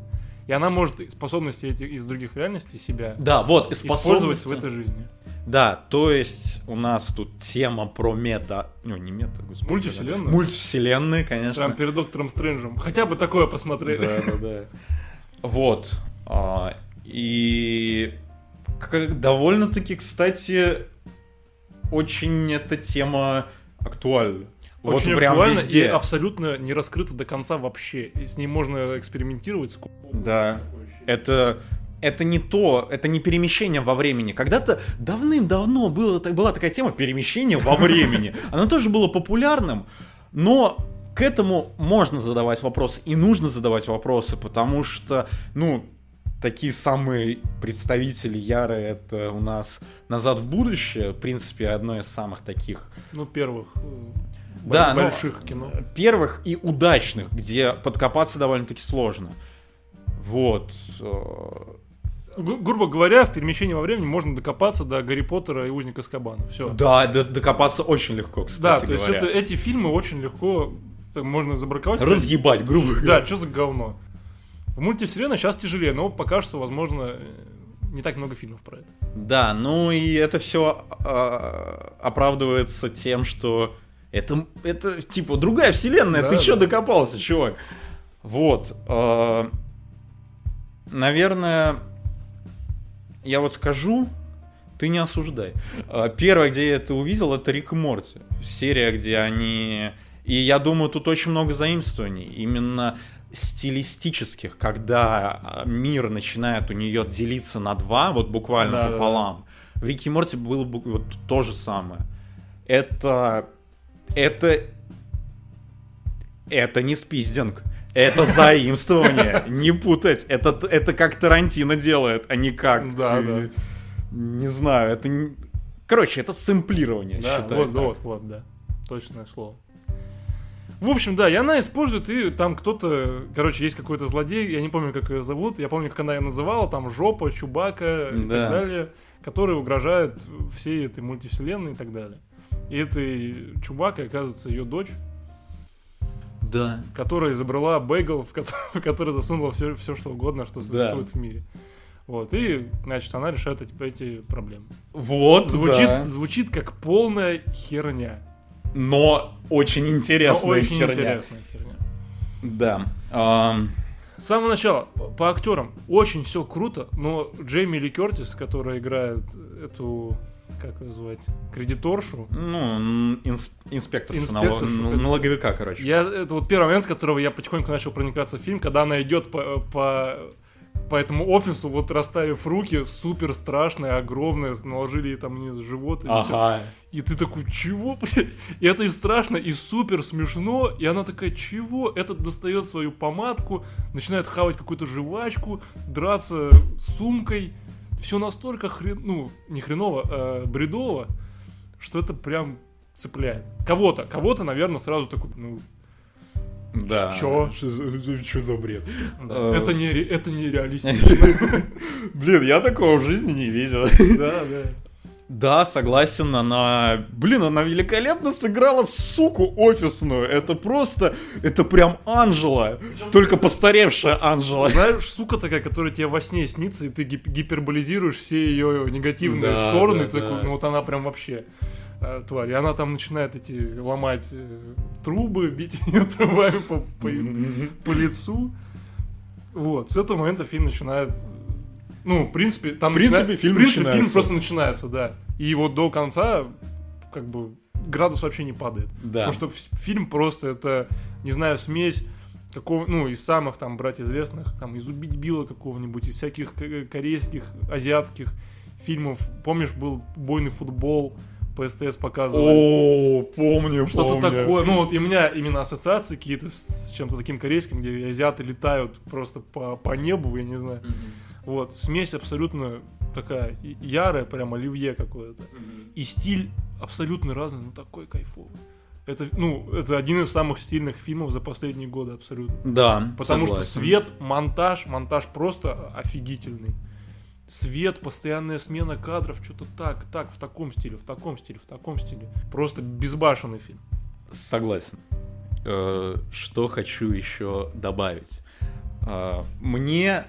И она может способности этих из других реальностей себя Да, вот, использовать в этой жизни. Да, то есть у нас тут тема про мета... Ну, не мета, господи. Мультивселенную? Мультивселенные, конечно. Прям перед доктором Стрэнджем. Хотя бы такое посмотрели. Да, да, да. Вот. А, И довольно-таки, кстати, очень эта тема актуальна. Очень вот прям актуально и везде. абсолютно не раскрыта до конца вообще. И с ней можно экспериментировать сколько. Да. Это это не то, это не перемещение во времени. Когда-то давным-давно было, была такая тема перемещения во времени. Она тоже была популярным, но к этому можно задавать вопросы и нужно задавать вопросы, потому что, ну, такие самые представители ярые это у нас «Назад в будущее», в принципе, одно из самых таких Ну, первых э, Да, бо- ну, больших кино. первых и удачных, где подкопаться довольно-таки сложно. Вот. э, Гру- грубо говоря, в перемещении во времени можно докопаться до Гарри Поттера и Узника Скабана. Все. Да, д- докопаться очень легко, кстати Да, то есть говоря. это, эти фильмы очень легко так, можно забраковать. Разъебать, грубо говоря. Да, что за говно. В мультивселенной сейчас тяжелее, но пока что, возможно, не так много фильмов про это. Да, ну и это все оправдывается тем, что это, это типа другая вселенная, Да, ты чё да. докопался, чувак? Вот. э, наверное, я вот скажу, ты не осуждай. Э, Первое, где я это увидел, это Рик и Морти. Серия, где они... И я думаю, тут очень много заимствований. Именно стилистических, когда э, мир начинает у нее делиться на два, вот буквально Да, да, пополам. В Рике Морти было бы вот то же самое. Это... Это... Это не спиздинг. Это заимствование. Не путать. Это, это как Тарантино делает, а не как... Да, э, да. Не знаю, это... Короче, это сэмплирование, Да, считаю вот, так. вот, вот, да. Точное слово. В общем, да, и она использует, и там кто-то, короче, есть какой-то злодей, я не помню, как ее зовут, я помню, как она ее называла, там Жопа, Чубака и Да. так далее, который угрожает всей этой мультивселенной и так далее. И этой Чубакой оказывается ее дочь, Да. которая изобрела бейгл, в ко- в который засунула все, все что угодно, что существует в мире. Вот, и, значит, она решает эти, эти проблемы. Вот, Звучит, да. звучит как полная херня. Но очень Но интересная очень херня. интересная херня. Да. Ам, С самого начала, по, по актерам, очень все круто, но Джейми Ли Кертис, которая играет эту, как ее звать, кредиторшу, ну, м, инс- инспекторша, Инспекторша, налог- это- налоговика, короче. я, это вот первый момент, с которого я потихоньку начал проникаться в фильм, когда она идет по, по, по этому офису, вот расставив руки, супер страшная, огромная, наложили ей там вниз живот, и. Ага. и ты такой, чего, блядь? И это и страшно, и супер смешно, и она такая, чего? Этот достает свою помадку, начинает хавать какую-то жвачку, драться с сумкой, все настолько хрен, ну, не хреново, а бредово, что это прям цепляет. Кого-то, кого-то, наверное, сразу такой, ну, Да. Чё? Что за бред? да, это не, это не реалистично. Блин, я такого в жизни не видел. Да, да. Да, согласен, она... Блин, она великолепно сыграла суку офисную. Это просто... Это прям Анжела. Только постаревшая Анжела. Знаешь, сука такая, которая тебе во сне снится, и ты гип- гиперболизируешь все ее негативные Да, стороны, да, ты такой, да. ну вот она прям вообще э, тварь. И она там начинает эти ломать э, трубы, бить ее трубами по, по- по лицу. Вот, с этого момента фильм начинает... Ну, в принципе, там В принципе, начина- фильм в принципе, фильм начинается. просто начинается, да. И вот до конца, как бы, градус вообще не падает. Да. Потому что фильм просто это, не знаю, смесь какого, ну, из самых там брать известных, там, из Убить Билла какого-нибудь, из всяких корейских, азиатских фильмов. Помнишь, был бойный футбол, по СТС показывали. О, помню, Что-то такое. Ну, вот и у меня именно ассоциации какие-то с чем-то таким корейским, где азиаты летают просто по, по небу, я не знаю. Вот, смесь абсолютно такая ярая, прям оливье какое-то. И стиль абсолютно разный, но такой кайфовый. Это, ну, это один из самых стильных фильмов за последние годы абсолютно. Да, Потому что согласен. свет, монтаж, монтаж просто офигительный. Свет, постоянная смена кадров, что-то так, так, в таком стиле, в таком стиле, в таком стиле. Просто безбашенный фильм. Согласен. Э, Что хочу еще добавить? Э, Мне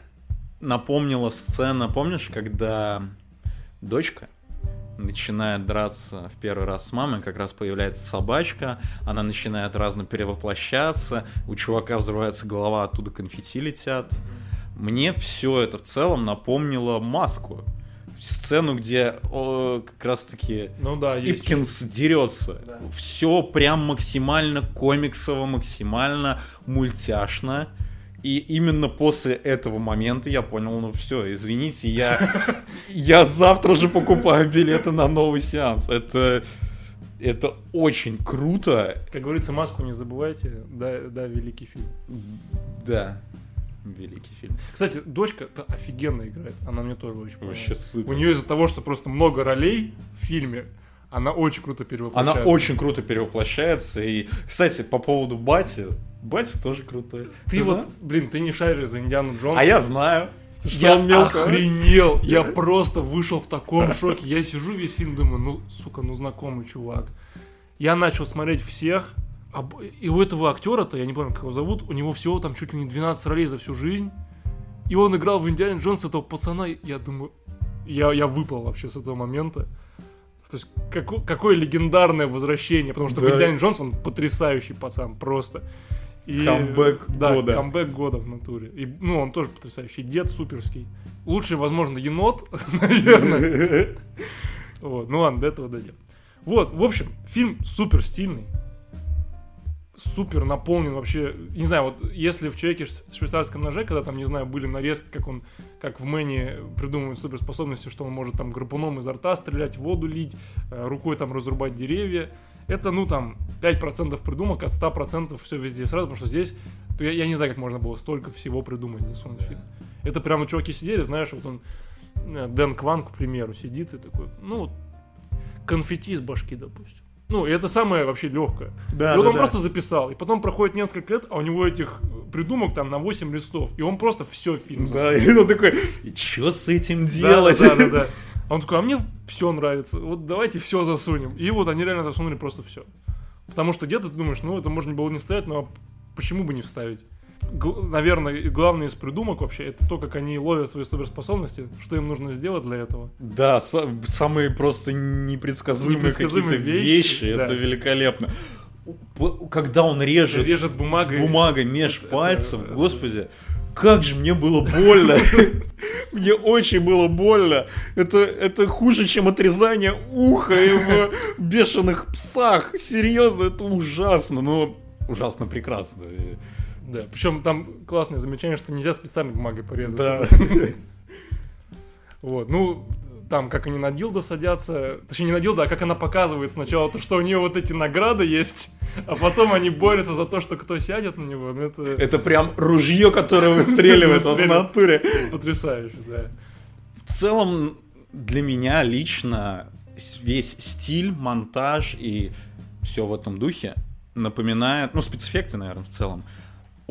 напомнила сцена, помнишь, когда дочка начинает драться в первый раз с мамой, как раз появляется собачка, она начинает разно перевоплощаться, у чувака взрывается голова, оттуда конфетти летят. Мне все это в целом напомнило маску. Сцену, где о, как раз таки Ну да, есть. Ипкинс дерется. Да. Все прям максимально комиксово, максимально мультяшно. И именно после этого момента я понял, ну все, извините, я, я завтра же покупаю билеты на новый сеанс. Это, это очень круто. Как говорится, маску не забывайте, да, да, великий фильм. Да, великий фильм. Кстати, дочка офигенно играет, она мне тоже очень Вообще понравилась. супер. У нее из-за того, что просто много ролей в фильме, она очень круто Она перевоплощается. очень круто перевоплощается. И, кстати, по поводу Бати, Бати тоже крутой. Ты, вот, знал? блин, ты не шаришь за Индиану Джонса. А я знаю, что я он мелко. охренел, я просто вышел в таком шоке. Я сижу весь фильм, думаю, ну, сука, ну знакомый чувак. Я начал смотреть всех, и у этого актера-то, я не помню, как его зовут, у него всего там чуть ли не 12 ролей за всю жизнь. И он играл в Индиане Джонс этого пацана, я думаю, я, я выпал вообще с этого момента. То есть, како- какое легендарное возвращение, потому что Да. Индиане Джонс он потрясающий пацан, просто. И, Камбэк да, года. камбэк года в натуре. И, ну, он тоже потрясающий. Дед суперский. Лучший, возможно, енот, наверное. Вот, ну ладно, до этого дойдем. Вот, в общем, фильм супер стильный. Супер наполнен вообще. Не знаю, вот если в человеке с швейцарском ноже, когда там, не знаю, были нарезки, как он, как в Мэне придумывают суперспособности, что он может там гарпуном изо рта стрелять, воду лить, э, рукой там разрубать деревья. Это, ну, там, 5% придумок, от 100% все везде сразу, потому что здесь, я, я не знаю, как можно было столько всего придумать засунуть в фильм. Это прямо чуваки сидели, знаешь, вот он, э, Дэн Кван, к примеру, сидит и такой, ну, вот, конфетти из башки, допустим. Ну, и это самое вообще легкое. Да, и вот да, он да. просто записал. И потом проходит несколько лет, а у него этих придумок там на 8 листов. И он просто все фильм Да, и он такой, и что с этим Да, делать? Да, да, да. А он такой, а мне все нравится. Вот давайте все засунем. И вот они реально засунули просто все. Потому что где-то ты думаешь, ну это можно было не ставить, но почему бы не вставить? Гл- наверное, главное из придумок вообще это то, как они ловят свои суперспособности, что им нужно сделать для этого. Да, са- самые просто непредсказуемые, Непредсказуемые какие-то вещи, вещи, да. это великолепно. Когда он режет, Режет бумагой. бумагой меж Это- пальцев, это- господи, как же мне было больно. Мне очень было больно. Это, это хуже, чем отрезание уха и в бешеных псах. Серьезно, это ужасно, но ужасно прекрасно. Да, причем там классное замечание, что нельзя специальной бумагой порезать. Да. Вот, ну, там, как они на дилдо садятся, точнее, не на дилдо, а как она показывает сначала, то, что у нее вот эти награды есть, а потом они борются за то, что кто сядет на него, ну, это Это прям ружье, которое выстреливает в натуре. потрясающе, да. В целом, для меня лично весь стиль, монтаж и все в этом духе напоминает, ну, спецэффекты, наверное, в целом,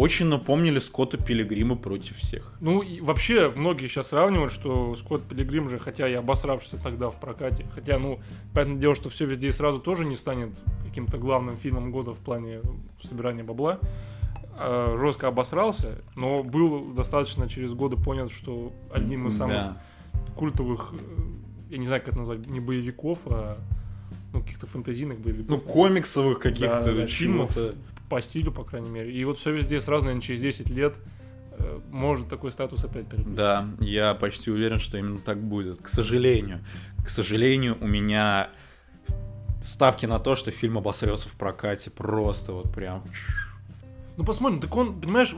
очень напомнили Скотта Пилигрима против всех. Ну, и вообще, многие сейчас сравнивают, что Скотт Пилигрим же, хотя и обосравшийся тогда в прокате, хотя, ну, понятное дело, что все везде и сразу тоже не станет каким-то главным фильмом года в плане собирания бабла, а, жестко обосрался, но был достаточно через годы понят, что одним из самых Да. культовых, э, я не знаю, как это назвать, не боевиков, а ну, каких-то фэнтезийных боевиков. Ну, комиксовых каких-то Да, да, фильмов. По стилю, по крайней мере. И вот все везде сразу, наверное, через 10 лет э, может такой статус опять приобрести. Да, я почти уверен, что именно так будет. К сожалению. К сожалению, у меня ставки на то, что фильм обосрется в прокате просто вот прям. Ну посмотрим, так он, понимаешь,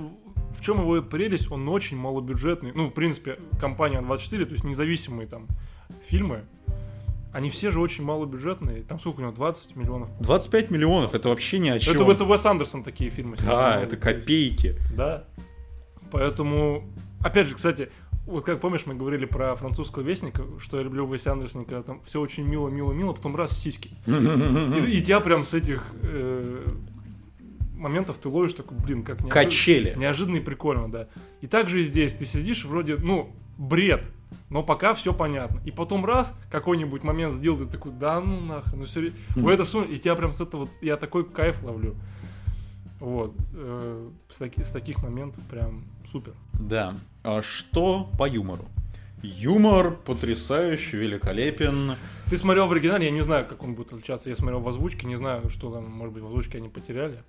в чем его прелесть, он очень малобюджетный. Ну, в принципе, компания 24, то есть независимые там фильмы, они все же очень малобюджетные. Там сколько у него, 20 миллионов? 25 миллионов, это вообще ни о чем. Это, это Уэс Андерсон такие фильмы. Да, это копейки. Да. Поэтому, опять же, кстати, вот как помнишь, мы говорили про французского вестника, что я люблю в Уэсе Андерсоне, когда там все очень мило, мило, мило, потом раз сиськи. И, и тебя прям с этих э, моментов ты ловишь такой, блин, как неожи- Качели. неожиданно и прикольно, да. И также и здесь ты сидишь, вроде, ну, бред, но пока все понятно. И потом раз, какой-нибудь момент сделал, ты такой, да ну нахуй, ну все, в это всё, и тебя прям с этого, я такой кайф ловлю. Вот, э, с, таки- с таких моментов прям супер. Да. А что по юмору? Юмор потрясающий, великолепен. Ты смотрел в оригинале, я не знаю, как он будет отличаться. Я смотрел в озвучке, не знаю, что там, может быть, в озвучке они потеряли.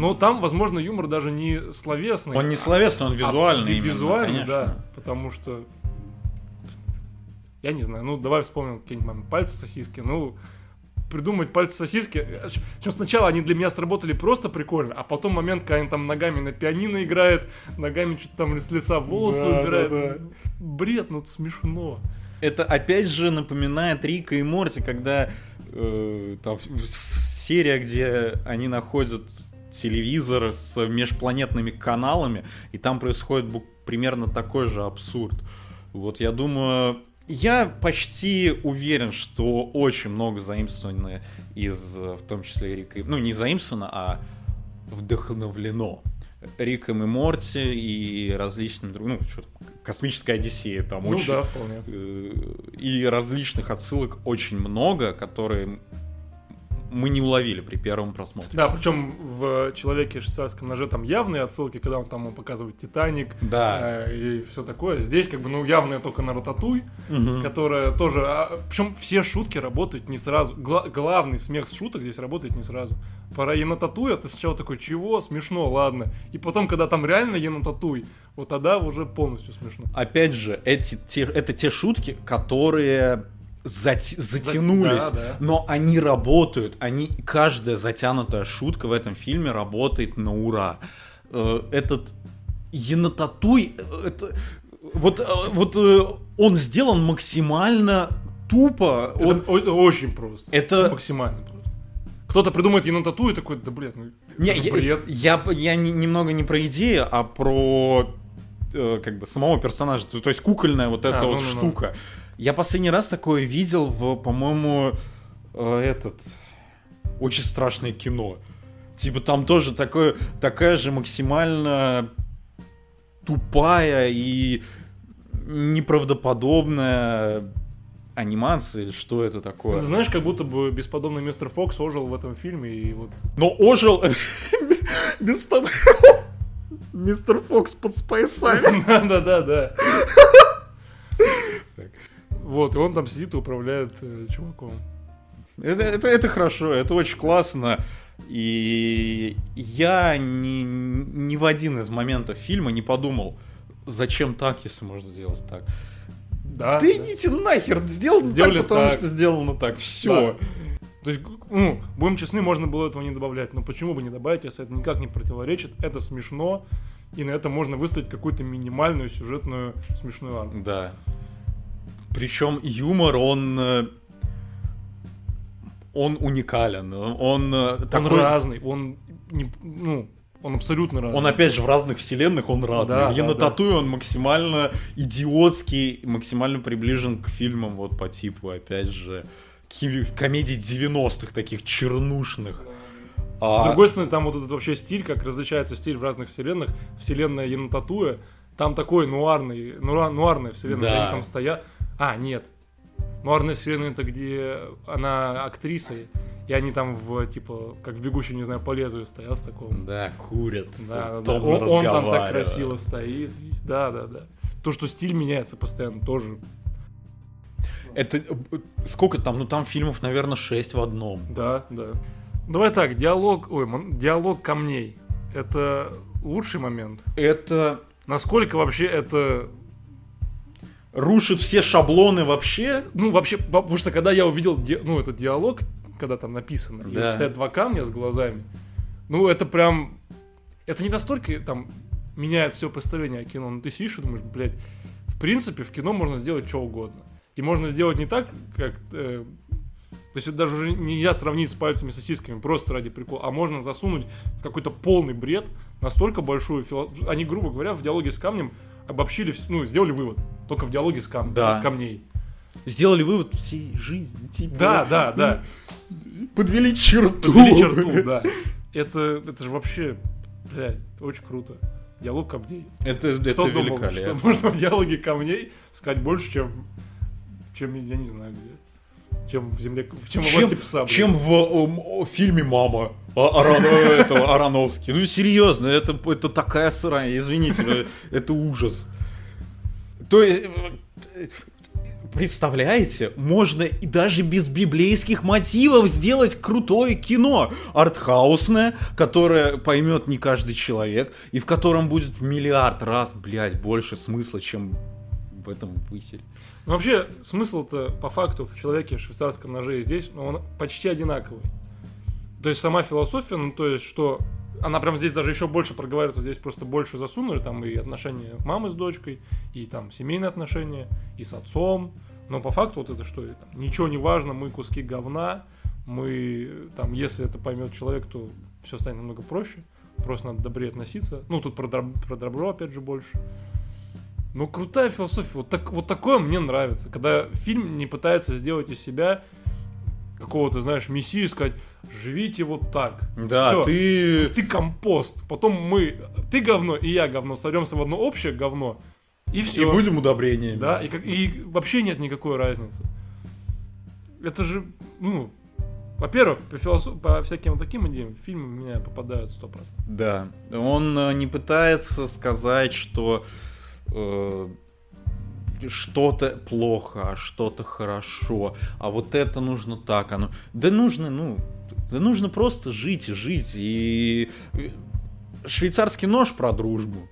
Но там, возможно, юмор даже не словесный. Он не а- словесный, он а визуальный. ви- именно, визуальный, конечно. да. Потому что... Я не знаю, ну давай вспомним какие-нибудь. Пальцы сосиски. Ну, придумать пальцы сосиски. Причем сначала они для меня сработали просто прикольно, а потом момент, когда они там ногами на пианино играет, ногами что-то там с лица волосы Да, убирает. да, Бред, ну это смешно. Это опять же напоминает Рика и Морти, когда э, там серия, где они находят телевизор с межпланетными каналами, и там происходит примерно такой же абсурд. Вот я думаю, я почти уверен, что очень много заимствовано из, в том числе Рика, ну не заимствовано, а вдохновлено Риком и Морти и различными другими, ну, что космическая Одиссея, там Ну очень да, вполне. Э, и различных отсылок очень много, которые мы не уловили при первом просмотре. Да, причем в человеке швейцарском ноже там явные отсылки, когда он там показывает Титаник Да. э, и все такое. Здесь как бы ну явные только на Рататуй, Мгм. которая тоже. причем все шутки работают не сразу. Гла- главный смех с шуток здесь работает не сразу. Пора Енотатуя, ты сначала такой, чего? Смешно, ладно. И потом, когда там реально Енотатуй, вот тогда уже полностью смешно. Опять же, эти, те, это те шутки, которые затянулись, да, да. но они работают. Они, каждая затянутая шутка в этом фильме работает на ура. Э, Этот енотатуй, э, это вот, э, вот он сделан максимально тупо. Это, Он, это очень просто. это максимально просто. Кто-то придумает Енотатуй и такой, да блядь, ну Не, я, бред. я, я не- немного не про идею, а про э, как бы самого персонажа, то, то есть кукольная вот эта А, вот ну-ну-ну. штука. Я последний раз такое видел в, по-моему, э, этот очень страшное кино. Типа там тоже такое, такая же максимально тупая и неправдоподобная анимация, или что это такое? Ну, знаешь, как будто бы бесподобный мистер Фокс ожил в этом фильме, и вот... Но ожил без того... Мистер Фокс под спайсами. Да-да-да. Вот, и он там сидит и управляет э, чуваком. Это, это, это хорошо, это очень классно. И я ни, ни в один из моментов фильма не подумал, зачем так, если можно сделать так. Да. Да идите нахер, сделали Сделали так, потому так. что сделано так. Все. То есть, ну, будем честны, можно было этого не добавлять. Но почему бы не добавить, если это никак не противоречит? Это смешно, и на это можно выставить какую-то минимальную сюжетную смешную арку. Да. Причем юмор, он... э, Он уникален. Он э, Он такой... разный, он не, ну, он абсолютно разный. Он опять же в разных вселенных он разный. Да, в да, Янататуе он максимально идиотский, максимально приближен к фильмам вот по типу, опять же, комедий 90-х, таких чернушных. С А, другой стороны, там вот этот вообще стиль, как различается стиль в разных вселенных. Вселенная Янататуя, там такой нуарный, нура- нуарная вселенная, Да. где они там стоят. А, нет. Нуарная вселенная это где она актриса, и они там в, типа, как в бегущем, не знаю, по лезвию стоят в таком. Да, курят. Да, да, Он, он там так красиво стоит. Да, да, да. То, что стиль меняется постоянно, тоже. Это сколько там? Ну там фильмов, наверное, 6 в одном. Да, да. Давай так, диалог, ой, диалог камней. Это лучший момент. Это Насколько вообще это рушит все шаблоны вообще. Ну, вообще, потому что когда я увидел, ну, этот диалог, когда там написано, и Да. стоят два камня с глазами, ну, это прям... Это не настолько, там, меняет все представление о кино, но ты сидишь и думаешь, блядь, в принципе, в кино можно сделать что угодно. И можно сделать не так, как... э, то есть это даже уже нельзя сравнить с пальцами сосисками, просто ради прикола, а можно засунуть в какой-то полный бред настолько большую фило... Они, грубо говоря, в диалоге с камнем обобщили, ну, сделали вывод. Только в диалоге с кам... Да. камней. Сделали вывод всей жизни. Типа, Да, да, да. Подвели черту. Подвели черту, да. Это, это же вообще, блядь, очень круто. Диалог камней. Это, это Кто думал, великолепно. что можно в диалоге камней сказать больше, чем, чем я не знаю где. Чем в земле, чем Чем, области пса. блин. чем в ом, о, фильме «Мама» А- Аран- этого, Ароновский. Ну, серьезно, это, это такая срань, извините, э, это ужас. То есть, э, представляете, можно и даже без библейских мотивов сделать крутое кино, артхаусное, которое поймет не каждый человек, и в котором будет в миллиард раз, блядь, больше смысла, чем этом выселе. Ну, вообще, смысл-то по факту в человеке швейцарском ноже и здесь, ну, он почти одинаковый. То есть сама философия, ну, то есть, что она прям здесь даже еще больше проговаривается, здесь просто больше засунули, там и отношения мамы с дочкой, и там семейные отношения, и с отцом. Но по факту вот это что, там, ничего не важно, мы куски говна, мы там, если это поймет человек, то все станет намного проще. Просто надо добрее относиться. Ну, тут про, про добро, опять же, больше. Ну, крутая философия. Вот, так, вот такое мне нравится. Когда фильм не пытается сделать из себя какого-то, знаешь, мессию и сказать, живите вот так. Да, Всё. ты... Ты компост. Потом мы, ты говно и я говно, сольемся в одно общее говно. И И все. будем удобрениями. Да, и, как, и вообще нет никакой разницы. Это же, ну, во-первых, по, философ- по всяким таким идеям фильмы меня попадают 100%. Да, он э, не пытается сказать, что э, что-то плохо, а что-то хорошо, а вот это нужно так, оно. Да нужно, ну, да нужно просто жить и жить. И э, швейцарский нож про дружбу.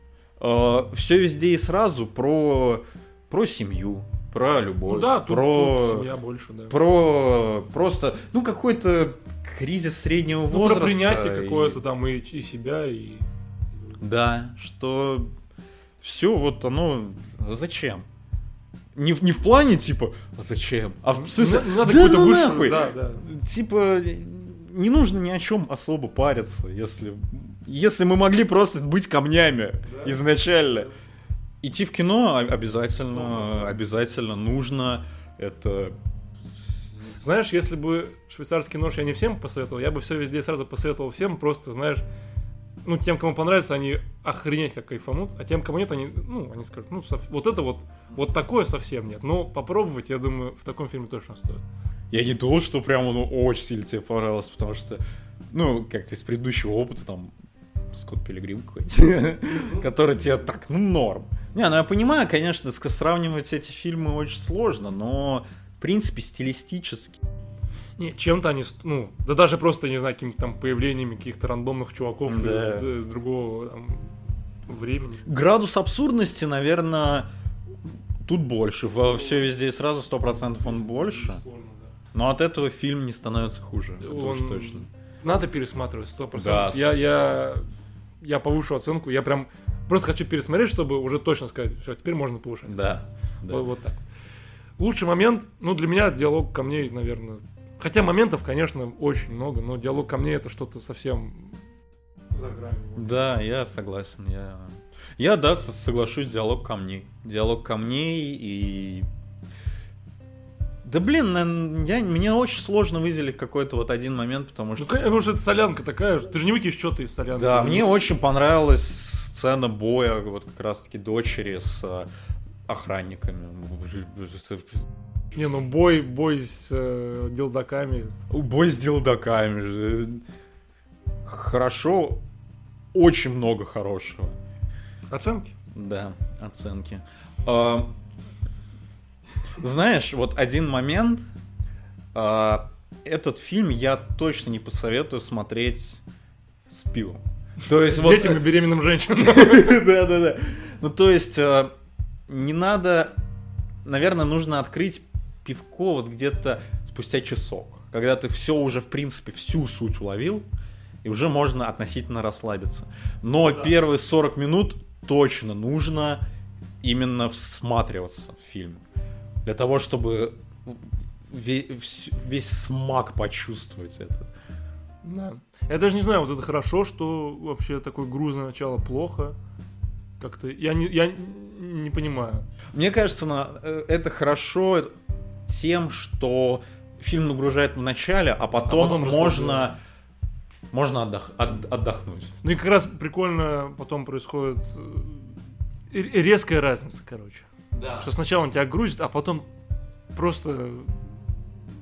все везде и сразу про про семью, про любовь, Ну да, тут, про тут семья больше, да. про просто ну какой-то кризис среднего Ну, возраста. про принятие и- какое-то там и, и себя, и... Да, что все вот оно зачем? Не, в- не в плане типа «А зачем, а в смысле Не надо да какую-то ну нахуй! да, да. Типа не нужно ни о чем особо париться, если если мы могли просто быть камнями Да. изначально. Идти в кино обязательно, 100%. обязательно нужно. Это Знаешь, если бы швейцарский нож я не всем посоветовал, я бы все везде сразу посоветовал всем, просто, знаешь, ну, тем, кому понравится, они охренеть как кайфанут, а тем, кому нет, они, ну, они скажут, ну, сов- вот это вот, вот такое совсем нет. Но попробовать, я думаю, в таком фильме точно стоит. Я не думал, что прям ну, очень сильно тебе понравилось, потому что, ну, как-то из предыдущего опыта, там, Скотт Пилигрим какой-то, который тебе так, ну, норм. Не, ну я понимаю, конечно, сравнивать эти фильмы очень сложно, но, в принципе, стилистически. Не, чем-то они, ну, да даже просто, не знаю, какими-то там появлениями каких-то рандомных чуваков Да. из э, другого там, времени. Градус абсурдности, наверное, тут больше. Во все везде и сразу 100% он больше. Но от этого фильм не становится хуже. Это уж Он- точно. Надо пересматривать, сто Да, процентов. Я, я, я повышу оценку, я прям просто хочу пересмотреть, чтобы уже точно сказать, все, теперь можно повышать. Да. да. Вот, вот так. Лучший момент, ну, для меня диалог ко мне, наверное. Хотя моментов, конечно, очень много, но диалог ко мне это что-то совсем за гранью. Да, я согласен. Я, я да, соглашусь, диалог камней. Диалог камней и... Да блин, я, мне очень сложно выделить какой-то вот один момент, потому Ну, что... конечно, потому что это солянка такая. Ты же не выкинешь что-то из солянки. Да, Ну, мне очень понравилась сцена боя, вот как раз-таки дочери с э, охранниками. Не, ну бой, бой с э, делдаками. Бой с дилдаками. Хорошо, очень много хорошего. Оценки? Да, оценки. А, Знаешь, вот один момент. а, Этот фильм я точно не посоветую смотреть с пивом. То есть вот... Детям и беременным женщинам. Да, да, да. Ну, то есть, э, не надо... Наверное, нужно открыть пивко вот где-то спустя часок. Когда ты все уже, в принципе, всю суть уловил, и уже можно относительно расслабиться. Но Да. первые 40 минут точно нужно именно всматриваться в фильм. Для того, чтобы ве- вс- весь смак почувствовать это. Да. Я даже не знаю, вот это хорошо, что вообще такое грузное начало плохо. Как-то я не, я не понимаю. Мне кажется, на- э, это хорошо тем, что фильм нагружает в начале, а потом, потом можно, можно отдох- от- отдохнуть. Ну и как раз прикольно потом происходит э, резкая разница, короче. Да. Что сначала он тебя грузит, а потом просто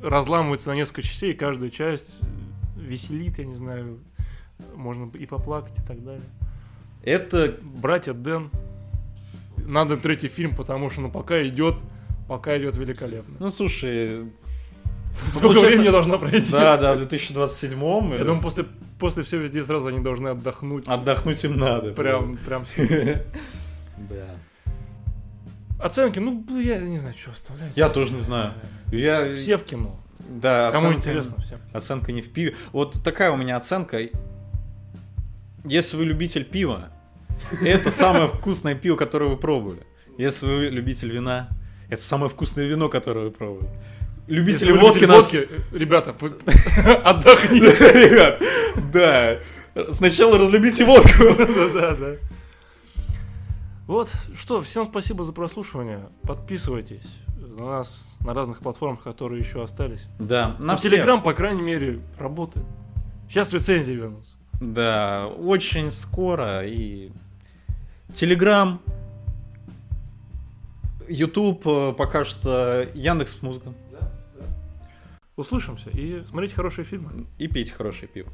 разламывается на несколько частей, и каждая часть веселит, я не знаю, можно и поплакать и так далее. Это Братья Дэн. Надо третий фильм, потому что ну пока идет, пока идет великолепно. Ну, слушай... Сколько получается- времени должно пройти? Да, да, в 2027-м. Я думаю, после, после все везде сразу они должны отдохнуть. Отдохнуть им надо. Прям, прям. Да. Оценки, ну, я не знаю, что оставлять. Я тоже не знаю. Я... Все в кино. Да, Кому оценка- интересно, всем. Оценка не в пиве. Вот такая у меня оценка. Если вы любитель пива, это самое вкусное пиво, которое вы пробовали. Если вы любитель вина, это самое вкусное вино, которое вы пробовали. Любители Если водки нас... водки, ребята, отдохните. Ребят, да. Сначала разлюбите водку. Да, да. Вот, что, всем спасибо за прослушивание. Подписывайтесь на нас на разных платформах, которые еще остались. Да, на. Телеграм, по крайней мере, работает. Сейчас рецензии вернутся. Да, очень скоро и Телеграм, Ютуб, э, пока что Яндекс Музыка Услышимся и смотрите хорошие фильмы. и пейте хорошее пиво.